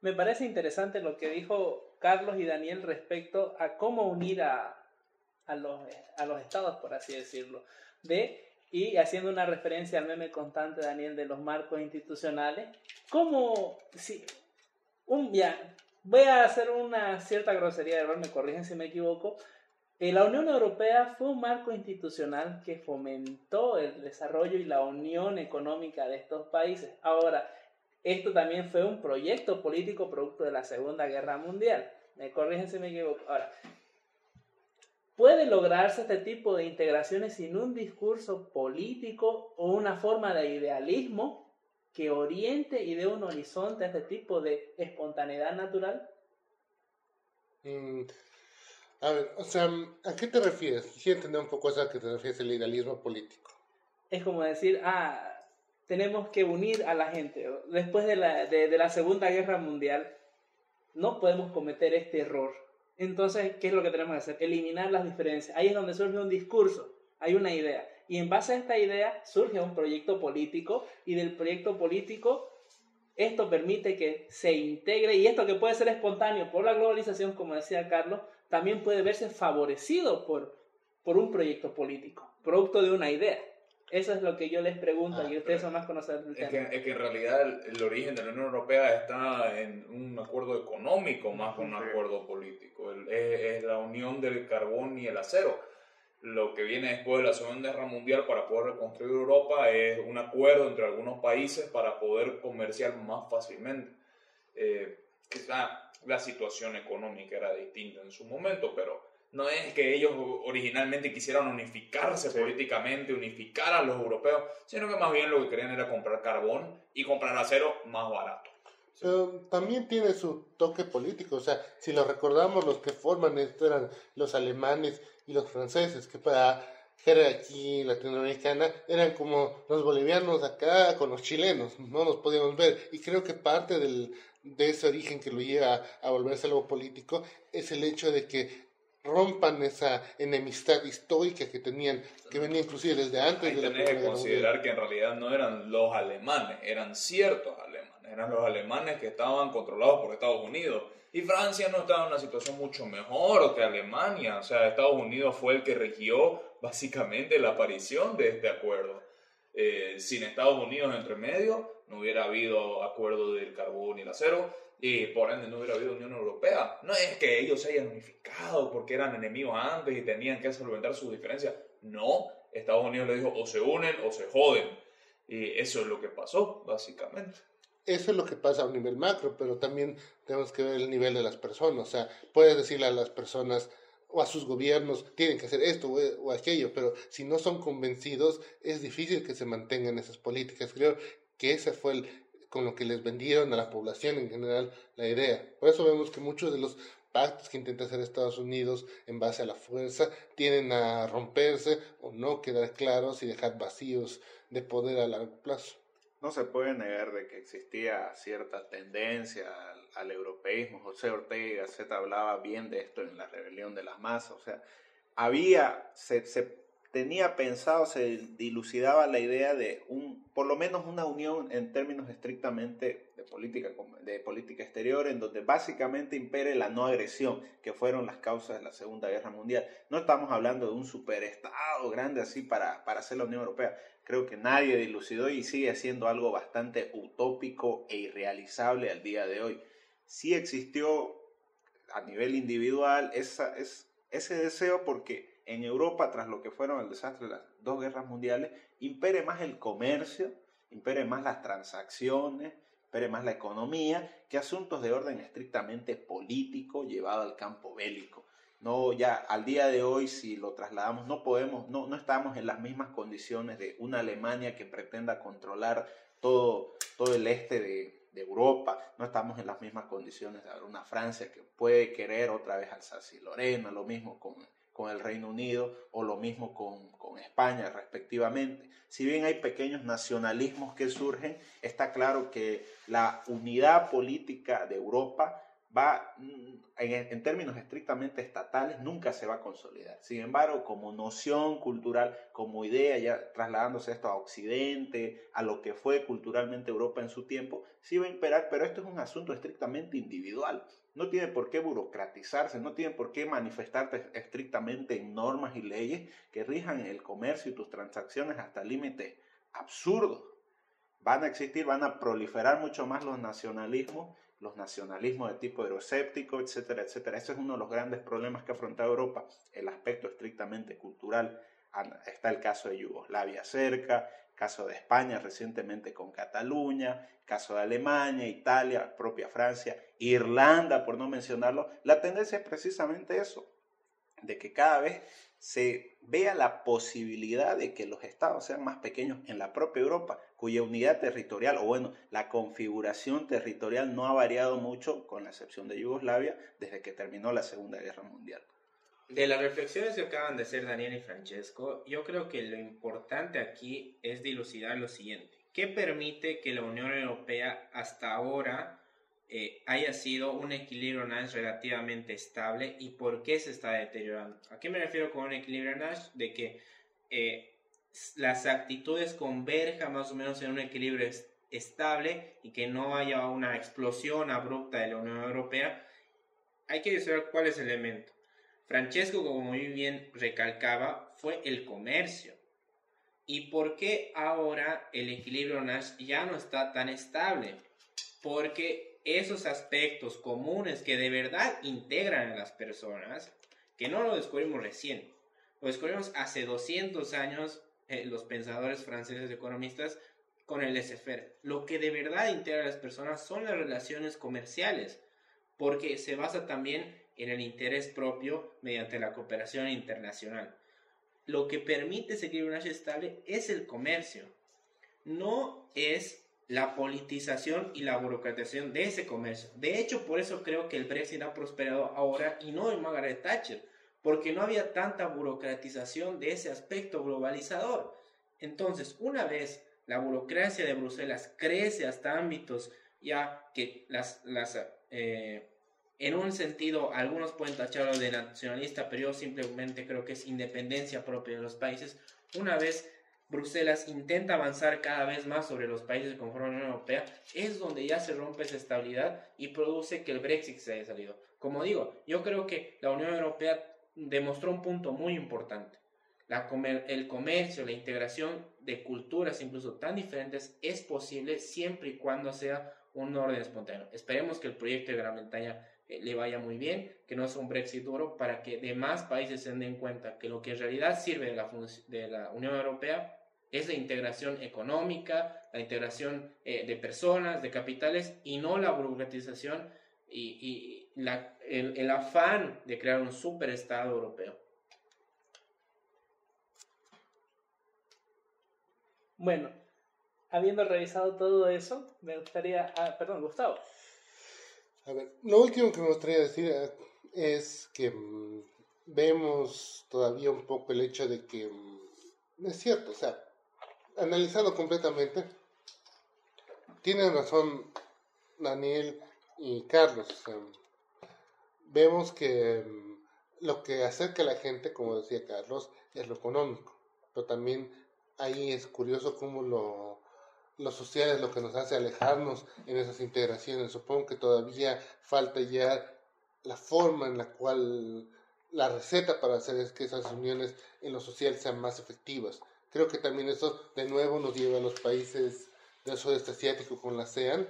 Me parece interesante lo que dijo Carlos y Daniel respecto a cómo unir a, a, los, a los estados, por así decirlo. De, y haciendo una referencia al meme constante, Daniel, de los marcos institucionales, cómo, si, un, ya, voy a hacer una cierta grosería de error, me corrigen si me equivoco, eh, la Unión Europea fue un marco institucional que fomentó el desarrollo y la unión económica de estos países. Ahora, esto también fue un proyecto político producto de la Segunda Guerra Mundial. Me corrigen si me equivoco. Ahora, ¿puede lograrse este tipo de integraciones sin un discurso político o una forma de idealismo que oriente y dé un horizonte a este tipo de espontaneidad natural? Mm, A ver, o sea, ¿a qué te refieres? Quisiera entender un poco eso a qué te refieres el idealismo político. Es como decir, ah, tenemos que unir a la gente. Después de la, de, de la Segunda Guerra Mundial, no podemos cometer este error. Entonces, ¿qué es lo que tenemos que hacer? Eliminar las diferencias. Ahí es donde surge un discurso, hay una idea. Y en base a esta idea surge un proyecto político y del proyecto político esto permite que se integre y esto que puede ser espontáneo por la globalización, como decía Carlos, también puede verse favorecido por, por un proyecto político, producto de una idea. Eso es lo que yo les pregunto Ah, y ustedes son más conocedores del Es tema. que, es que en realidad el, el origen de la Unión Europea está en un acuerdo económico más que un acuerdo político. El- es, es la unión del carbón y el acero. Lo que viene después de la Segunda Guerra Mundial para poder reconstruir Europa es un acuerdo entre algunos países para poder comerciar más fácilmente. Eh, quizá la situación económica era distinta en su momento, pero no es que ellos originalmente quisieran unificarse Sí. políticamente, unificar a los europeos, sino que más bien lo que querían era comprar carbón y comprar acero más barato. También tiene su toque político, o sea, si lo recordamos, los que forman esto eran los alemanes y los franceses, que para jerarquía latinoamericana eran como los bolivianos acá con los chilenos, no nos podíamos ver. Y creo que parte del, de ese origen que lo lleva a volverse algo político es el hecho de que rompan esa enemistad histórica que tenían, que venía inclusive desde antes de la Primera que considerar que en realidad no eran los alemanes, eran ciertos alemanes, eran los alemanes que estaban controlados por Estados Unidos. Y Francia no estaba en una situación mucho mejor que Alemania, o sea, Estados Unidos fue el que regió básicamente la aparición de este acuerdo. Eh, sin Estados Unidos entre medio, no hubiera habido acuerdo del carbón y el acero, y por ende no hubiera habido Unión Europea. No es que ellos se hayan unificado porque eran enemigos antes y tenían que solventar sus diferencias. No, Estados Unidos le dijo o se unen o se joden. Y eso es lo que pasó, básicamente. Eso es lo que pasa a un nivel macro, pero también tenemos que ver el nivel de las personas. O sea, puedes decirle a las personas o a sus gobiernos, tienen que hacer esto o, o aquello, pero si no son convencidos, es difícil que se mantengan esas políticas. Creo que ese fue el, con lo que les vendieron a la población en general la idea. Por eso vemos que muchos de los pactos que intenta hacer Estados Unidos en base a la fuerza tienden a romperse o no quedar claros y dejar vacíos de poder a largo plazo. No se puede negar de que existía cierta tendencia al, al europeísmo. José Ortega y hablaba bien de esto en la rebelión de las masas. O sea, había, se tenía pensado, se dilucidaba la idea de un, por lo menos una unión en términos estrictamente de política, de política exterior, en donde básicamente impere la no agresión, que fueron las causas de la Segunda Guerra Mundial. No estamos hablando de un superestado grande así para, para hacer la Unión Europea. Creo que nadie dilucidó y sigue siendo algo bastante utópico e irrealizable al día de hoy. Sí existió a nivel individual esa, es, ese deseo porque en Europa, tras lo que fueron el desastre de las dos guerras mundiales, impere más el comercio, impere más las transacciones, impere más la economía, que asuntos de orden estrictamente político llevado al campo bélico. No, ya al día de hoy, si lo trasladamos, no podemos, no, no estamos en las mismas condiciones de una Alemania que pretenda controlar todo, todo el este de, Europa, no estamos en las mismas condiciones de una Francia que puede querer otra vez Alsacia y Lorena, lo mismo con, con el Reino Unido o lo mismo con, con, España respectivamente. Si bien hay pequeños nacionalismos que surgen, está claro que la unidad política de Europa va, en, en, términos estrictamente estatales, nunca se va a consolidar. Sin embargo, como noción cultural, como idea, ya trasladándose esto a Occidente, a lo que fue culturalmente Europa en su tiempo, sí va a imperar, pero esto es un asunto estrictamente individual. No tiene por qué burocratizarse, no tiene por qué manifestarte estrictamente en normas y leyes que rijan el comercio y tus transacciones hasta límites absurdos. Van a existir, van a proliferar mucho más los nacionalismos los nacionalismos de tipo euroscéptico, etcétera, etcétera. Ese es uno de los grandes problemas que ha afrontado Europa, el aspecto estrictamente cultural. Está el caso de Yugoslavia cerca, caso de España recientemente con Cataluña, caso de Alemania, Italia, propia Francia, Irlanda, por no mencionarlo. La tendencia es precisamente eso, de que cada vez se vea la posibilidad de que los estados sean más pequeños en la propia Europa, cuya unidad territorial, o bueno, la configuración territorial no ha variado mucho, con la excepción de Yugoslavia, desde que terminó la Segunda Guerra Mundial. de las reflexiones que acaban de hacer Daniel y Francesco, yo creo que lo importante aquí es dilucidar lo siguiente. ¿Qué permite que la Unión Europea hasta ahora eh, haya sido un equilibrio Nash relativamente estable y por qué se está deteriorando? ¿A qué me refiero con un equilibrio Nash? De que eh, las actitudes converjan más o menos en un equilibrio estable y que no haya una explosión abrupta de la Unión Europea. Hay que saber cuál es el elemento. Francesco, como muy bien recalcaba, fue el comercio. ¿Y por qué ahora el equilibrio Nash ya no está tan estable? Porque esos aspectos comunes que de verdad integran a las personas, que no lo descubrimos recién, lo descubrimos hace 200 años eh, los pensadores franceses economistas con el laissez Lo que de verdad integra a las personas son las relaciones comerciales, porque se basa también en el interés propio mediante la cooperación internacional. Lo que permite seguir una estable es el comercio, no es la politización y la burocratización de ese comercio. De hecho, por eso creo que el Brexit ha prosperado ahora y no en Margaret Thatcher, porque no había tanta burocratización de ese aspecto globalizador. Entonces, una vez la burocracia de Bruselas crece hasta ámbitos ya que las, las eh, en un sentido, algunos pueden tacharlo de nacionalista, pero yo simplemente creo que es independencia propia de los países. Una vez Bruselas intenta avanzar cada vez más sobre los países que conforman la Unión Europea, es donde ya se rompe esa estabilidad y produce que el Brexit se haya salido. Como digo, yo creo que la Unión Europea demostró un punto muy importante. La el comercio, la integración de culturas incluso tan diferentes es posible siempre y cuando sea un orden espontáneo. Esperemos que el proyecto de Gran Bretaña le vaya muy bien, que no sea un Brexit duro, para que demás países se den cuenta que lo que en realidad sirve de la, de la Unión Europea es la integración económica, la integración eh, de personas, de capitales y no la burocratización y, la, el, el, afán de crear un superestado europeo. Bueno, habiendo revisado todo eso, me gustaría... Ah, perdón, Gustavo. A ver, lo último que me gustaría decir eh, es que mm, vemos todavía un poco el hecho de que mm, es cierto, o sea, analizado completamente, tienen razón Daniel y Carlos. vemos que mm, lo que acerca a la gente, como decía Carlos, es lo económico, pero también ahí es curioso cómo lo lo social es lo que nos hace alejarnos en esas integraciones. Supongo que todavía falta ya la forma en la cual la receta para hacer es que esas uniones en lo social sean más efectivas. Creo que también eso de nuevo nos lleva a los países del sudeste asiático con la ASEAN,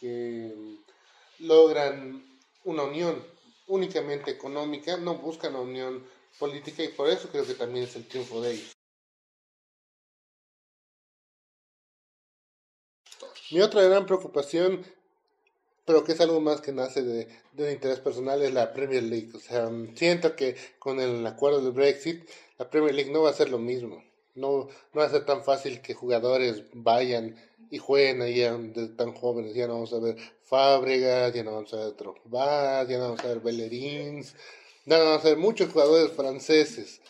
que logran una unión únicamente económica, no buscan una unión política y por eso creo que también es el triunfo de ellos. Mi otra gran preocupación, pero que es algo más que nace de, de un interés personal, es la Premier League. O sea, siento que con el acuerdo del Brexit, la Premier League no va a ser lo mismo. No, no va a ser tan fácil que jugadores vayan y jueguen ahí desde tan jóvenes. Ya no vamos a ver Fábregas, ya no vamos a ver Drogba, ya no vamos a ver Bellerins, ya no vamos a ver muchos jugadores franceses.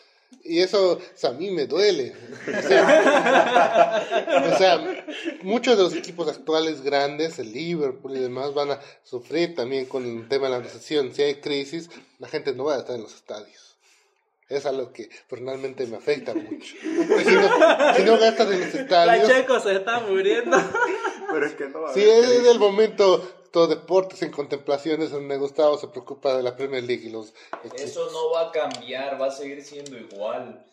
Y eso a mí me duele. O sea, muchos de los equipos actuales grandes, el Liverpool y demás, van a sufrir también con el tema de la recesión. Si hay crisis, la gente no va a estar en los estadios. Es algo que personalmente me afecta mucho. Si no, si no gastas en los estadios... La Checo se está muriendo. Pero es que no Sí, es el momento todo deportes en contemplaciones donde Gustavo se preocupa de la Premier League y los Eso no va a cambiar, va a seguir siendo igual.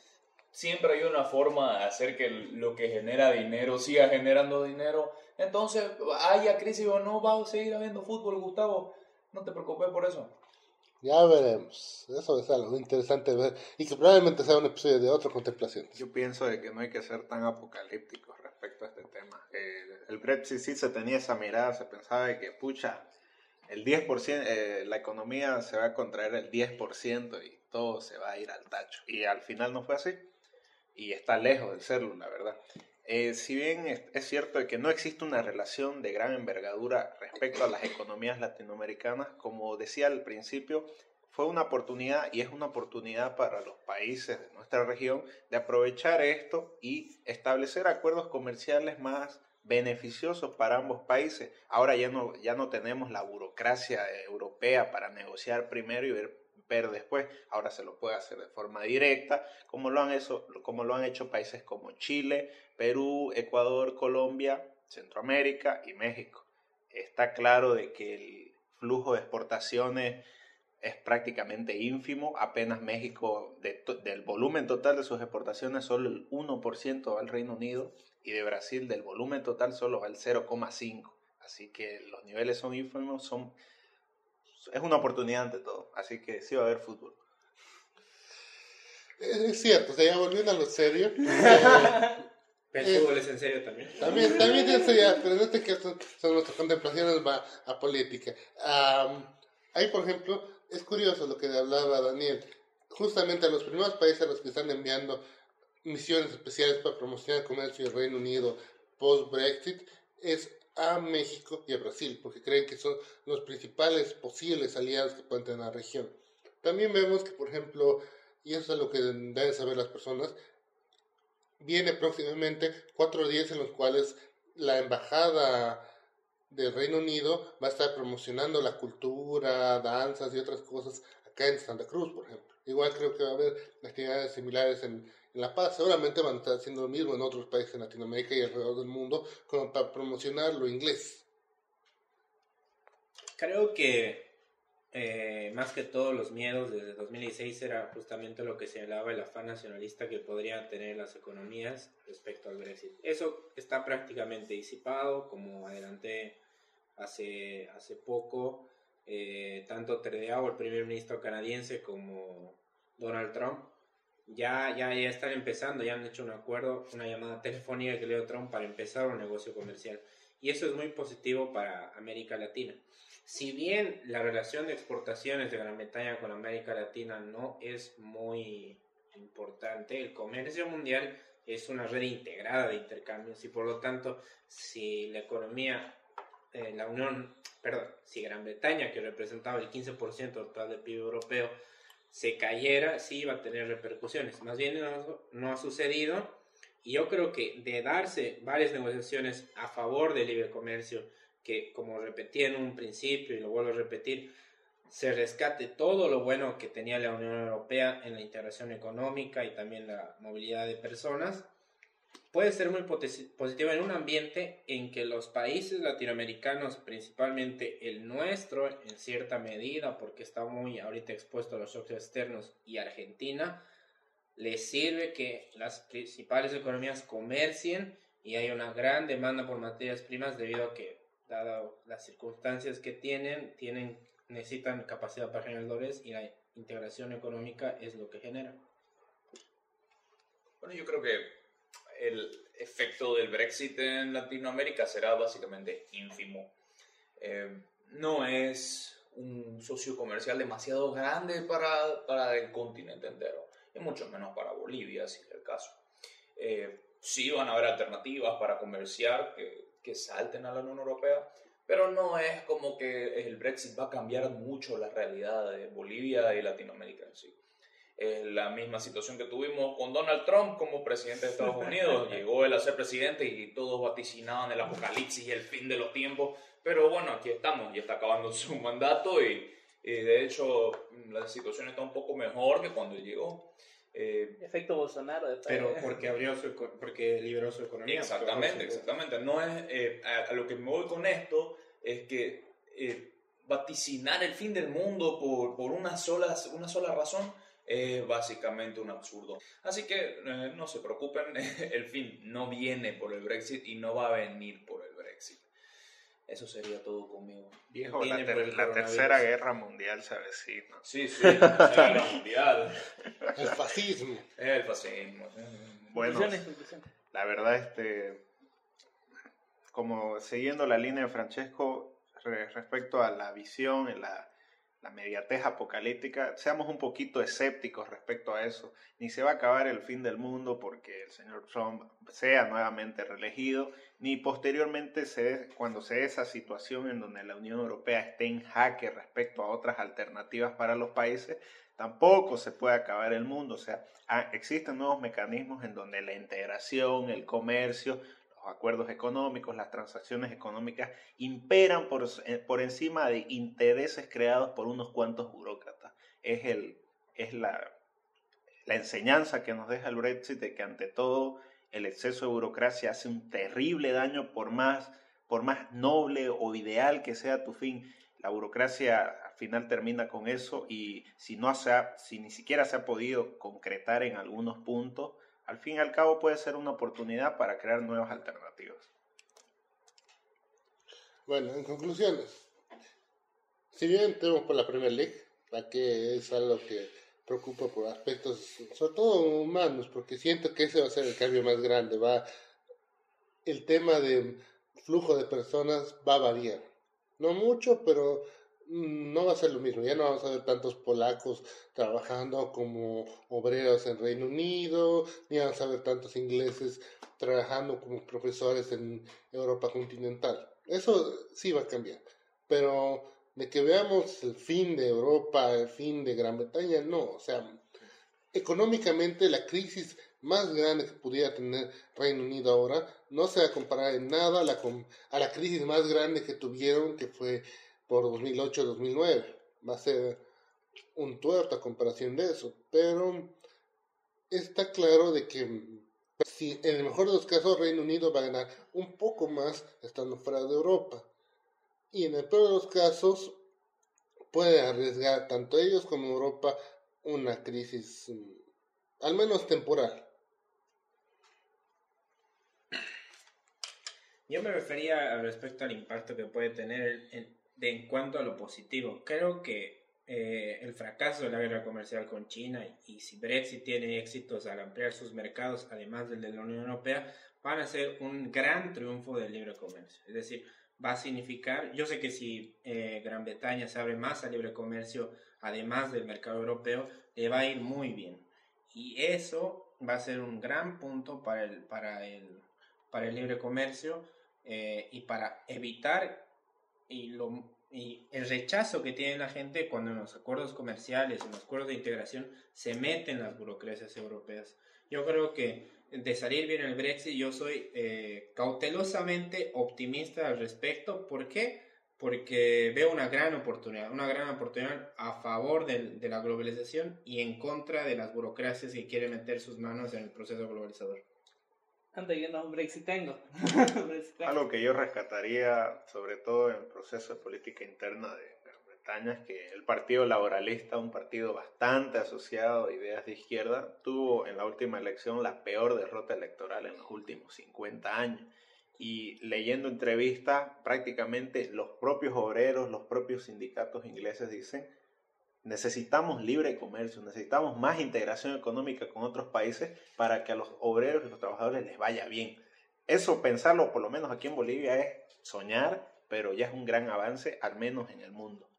Siempre hay una forma de hacer que lo que genera dinero siga generando dinero. Entonces, haya crisis o no, va a seguir habiendo fútbol, Gustavo. No te preocupes por eso. Ya veremos. Eso es algo interesante ver. Y que probablemente sea un episodio de otra contemplación. Yo pienso de que no hay que ser tan apocalípticos respecto a este tema. el Brexit sí se tenía esa mirada, se pensaba de que, pucha, el 10%, eh, la economía se va a contraer el 10% y todo se va a ir al tacho. Y al final no fue así. Y está lejos de serlo, la verdad. Eh, si bien es, es, cierto que no existe una relación de gran envergadura respecto a las economías latinoamericanas, como decía al principio, fue una oportunidad y es una oportunidad para los países de nuestra región de aprovechar esto y establecer acuerdos comerciales más beneficiosos para ambos países. Ahora ya no, ya no tenemos la burocracia europea para negociar primero y ver, después. Ahora se lo puede hacer de forma directa, como lo, han como lo han hecho países como Chile, Perú, Ecuador, Colombia, Centroamérica y México. Está claro de que el flujo de exportaciones es prácticamente ínfimo. Apenas México, del volumen total de sus exportaciones, solo el 1% va al Reino Unido y de Brasil del volumen total solo va al 0,5%. Así que los niveles son ínfimos, son, es una oportunidad ante todo. Así que sí va a haber fútbol. Es cierto, o sea, ya volviendo a lo serio. el eh, fútbol es en serio también. También, también es serio, pero en este caso son nuestras contemplaciones va a política. hay, por ejemplo, es curioso lo que hablaba Daniel. Justamente a los primeros países a los que están enviando misiones especiales para promocionar el comercio del Reino Unido post-Brexit es a México y a Brasil, porque creen que son los principales posibles aliados que pueden tener la región. También vemos que, por ejemplo, y eso es lo que deben saber las personas, viene próximamente cuatro días en los cuales la embajada del Reino Unido va a estar promocionando la cultura, danzas y otras cosas acá en Santa Cruz, por ejemplo. Igual creo que va a haber actividades similares en, La Paz. Seguramente van a estar haciendo lo mismo en otros países de Latinoamérica y alrededor del mundo como para promocionar lo inglés. Creo que eh, más que todos los miedos desde 2016 era justamente lo que señalaba el afán nacionalista que podrían tener las economías respecto al Brexit. Eso está prácticamente disipado, como adelanté hace, hace poco, eh, tanto Trudeau, el primer ministro canadiense, como Donald Trump, ya, ya, ya están empezando, ya han hecho un acuerdo, una llamada telefónica que le dio Trump para empezar un negocio comercial. Y eso es muy positivo para América Latina. Si bien la relación de exportaciones de Gran Bretaña con América Latina no es muy importante, el comercio mundial es una red integrada de intercambios y por lo tanto si la economía eh, la Unión, perdón, si Gran Bretaña, que representaba el 15% total del PIB europeo, se cayera, sí iba a tener repercusiones. Más bien no, no, ha sucedido. Y yo creo que de darse varias negociaciones a favor del libre comercio, que como repetí en un principio y lo vuelvo a repetir, se rescate todo lo bueno que tenía la Unión Europea en la integración económica y también la movilidad de personas, puede ser muy positiva en un ambiente en que los países latinoamericanos, principalmente el nuestro en cierta medida, porque está muy ahorita expuesto a los shocks externos, y Argentina, les sirve que las principales economías comercien y hay una gran demanda por materias primas debido a que, dado las circunstancias que tienen, tienen necesitan capacidad para generar dólares y la integración económica es lo que genera. Bueno, yo creo que el efecto del Brexit en Latinoamérica será básicamente ínfimo. Eh, no es un socio comercial demasiado grande para, para, el continente entero, y mucho menos para Bolivia, si es el caso. Eh, sí van a haber alternativas para comerciar que, que salten a la Unión Europea, pero no es como que el Brexit va a cambiar mucho la realidad de Bolivia y Latinoamérica en sí la misma situación que tuvimos con Donald Trump como presidente de Estados Unidos. Llegó él a ser presidente y todos vaticinaban el apocalipsis y el fin de los tiempos. Pero bueno, aquí estamos, ya está acabando su mandato y, de hecho la situación está un poco mejor que cuando llegó. Eh, Efecto Bolsonaro. pero porque, abrió su, porque liberó su economía. Exactamente, exactamente. No es, eh, a, lo que me voy con esto es que eh, vaticinar el fin del mundo por, por una, sola, una sola razón es básicamente un absurdo. Así que eh, no se preocupen, el fin no viene por el Brexit y no va a venir por el Brexit. Eso sería todo conmigo. Viejo, la, tercera guerra mundial se avecina. Sí, sí, la tercera guerra mundial. El fascismo. El fascismo. Bueno, la verdad, este, como siguiendo la línea de Francesco respecto a la visión, la, la mediatez apocalíptica, seamos un poquito escépticos respecto a eso. Ni se va a acabar el fin del mundo porque el señor Trump sea nuevamente reelegido, ni posteriormente se, cuando se dé esa situación en donde la Unión Europea esté en jaque respecto a otras alternativas para los países, tampoco se puede acabar el mundo. O sea, ah, existen nuevos mecanismos en donde la integración, el comercio, acuerdos económicos, las transacciones económicas imperan por, eh, por encima de intereses creados por unos cuantos burócratas. Es, el, es la, la enseñanza que nos deja el Brexit de que ante todo el exceso de burocracia hace un terrible daño por más, por más noble o ideal que sea tu fin. La burocracia al final termina con eso y si, no se si ni siquiera se ha podido concretar en algunos puntos, al fin y al cabo puede ser una oportunidad para crear nuevas alternativas. Bueno, en conclusiones, si bien tenemos por la Premier League, la que es algo que preocupa por aspectos, sobre todo humanos, porque siento que ese va a ser el cambio más grande, va el tema de flujo de personas va a variar. No mucho, pero no va a ser lo mismo, ya no vamos a ver tantos polacos trabajando como obreros en Reino Unido, ni vamos a ver tantos ingleses trabajando como profesores en Europa continental. Eso sí va a cambiar, pero de que veamos el fin de Europa, el fin de Gran Bretaña, no, o sea, económicamente la crisis más grande que pudiera tener Reino Unido ahora no se va a comparar en nada a la, a la crisis más grande que tuvieron, que fue por 2008-2009. Va a ser un tuerto a comparación de eso, pero está claro de que si en el mejor de los casos Reino Unido va a ganar un poco más estando fuera de Europa y en el peor de los casos puede arriesgar tanto ellos como Europa una crisis mm, al menos temporal. Yo me refería respecto al impacto que puede tener en, de en cuanto a lo positivo. Creo que eh, el fracaso de la guerra comercial con China y si Brexit tiene éxitos al ampliar sus mercados, además del de la Unión Europea, van a ser un gran triunfo del libre comercio. Es decir, va a significar, yo sé que si eh, Gran Bretaña se abre más al libre comercio, además del mercado europeo, le va a ir muy bien. Y eso va a ser un gran punto para el, para el, para el libre comercio eh, y para evitar y, lo, y el rechazo que tiene la gente cuando en los acuerdos comerciales, en los acuerdos de integración, se meten las burocracias europeas. Yo creo que de salir bien el Brexit, yo soy eh, cautelosamente optimista al respecto. ¿Por qué? Porque veo una gran oportunidad, una gran oportunidad a favor de la globalización y en contra de las burocracias que quieren meter sus manos en el proceso globalizador antes que no tengo. Algo que yo rescataría, sobre todo en el proceso de política interna de Gran Bretaña, es que el Partido Laboralista, un partido bastante asociado a ideas de izquierda, tuvo en la última elección la peor derrota electoral en los últimos 50 años. Y leyendo entrevistas, prácticamente los propios obreros, los propios sindicatos ingleses dicen Necesitamos libre comercio, necesitamos más integración económica con otros países para que a los obreros y los trabajadores les vaya bien. Eso pensarlo, por lo menos aquí en Bolivia, es soñar, pero ya es un gran avance, al menos en el mundo.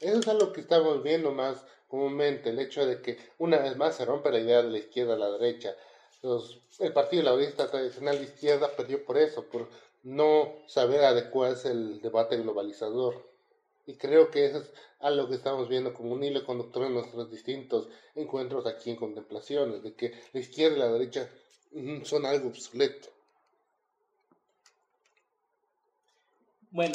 Eso es algo que estamos viendo más comúnmente, el hecho de que una vez más se rompe la idea de la izquierda a la derecha. el Partido Laborista Tradicional de Izquierda perdió por eso, por no saber adecuarse el debate globalizador. Y creo que eso es algo que estamos viendo como un hilo conductor en nuestros distintos encuentros aquí en contemplaciones, de que la izquierda y la derecha mm, son algo obsoleto. Bueno,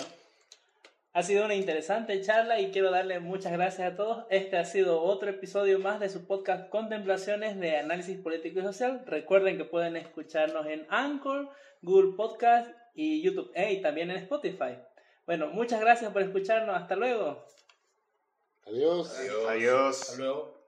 ha sido una interesante charla y quiero darle muchas gracias a todos. Este ha sido otro episodio más de su podcast Contemplaciones de Análisis Político y Social. Recuerden que pueden escucharnos en Anchor, Google Podcast y YouTube y también en Spotify. Bueno, muchas gracias por escucharnos. Hasta luego. Adiós. Adiós. Adiós. Hasta luego.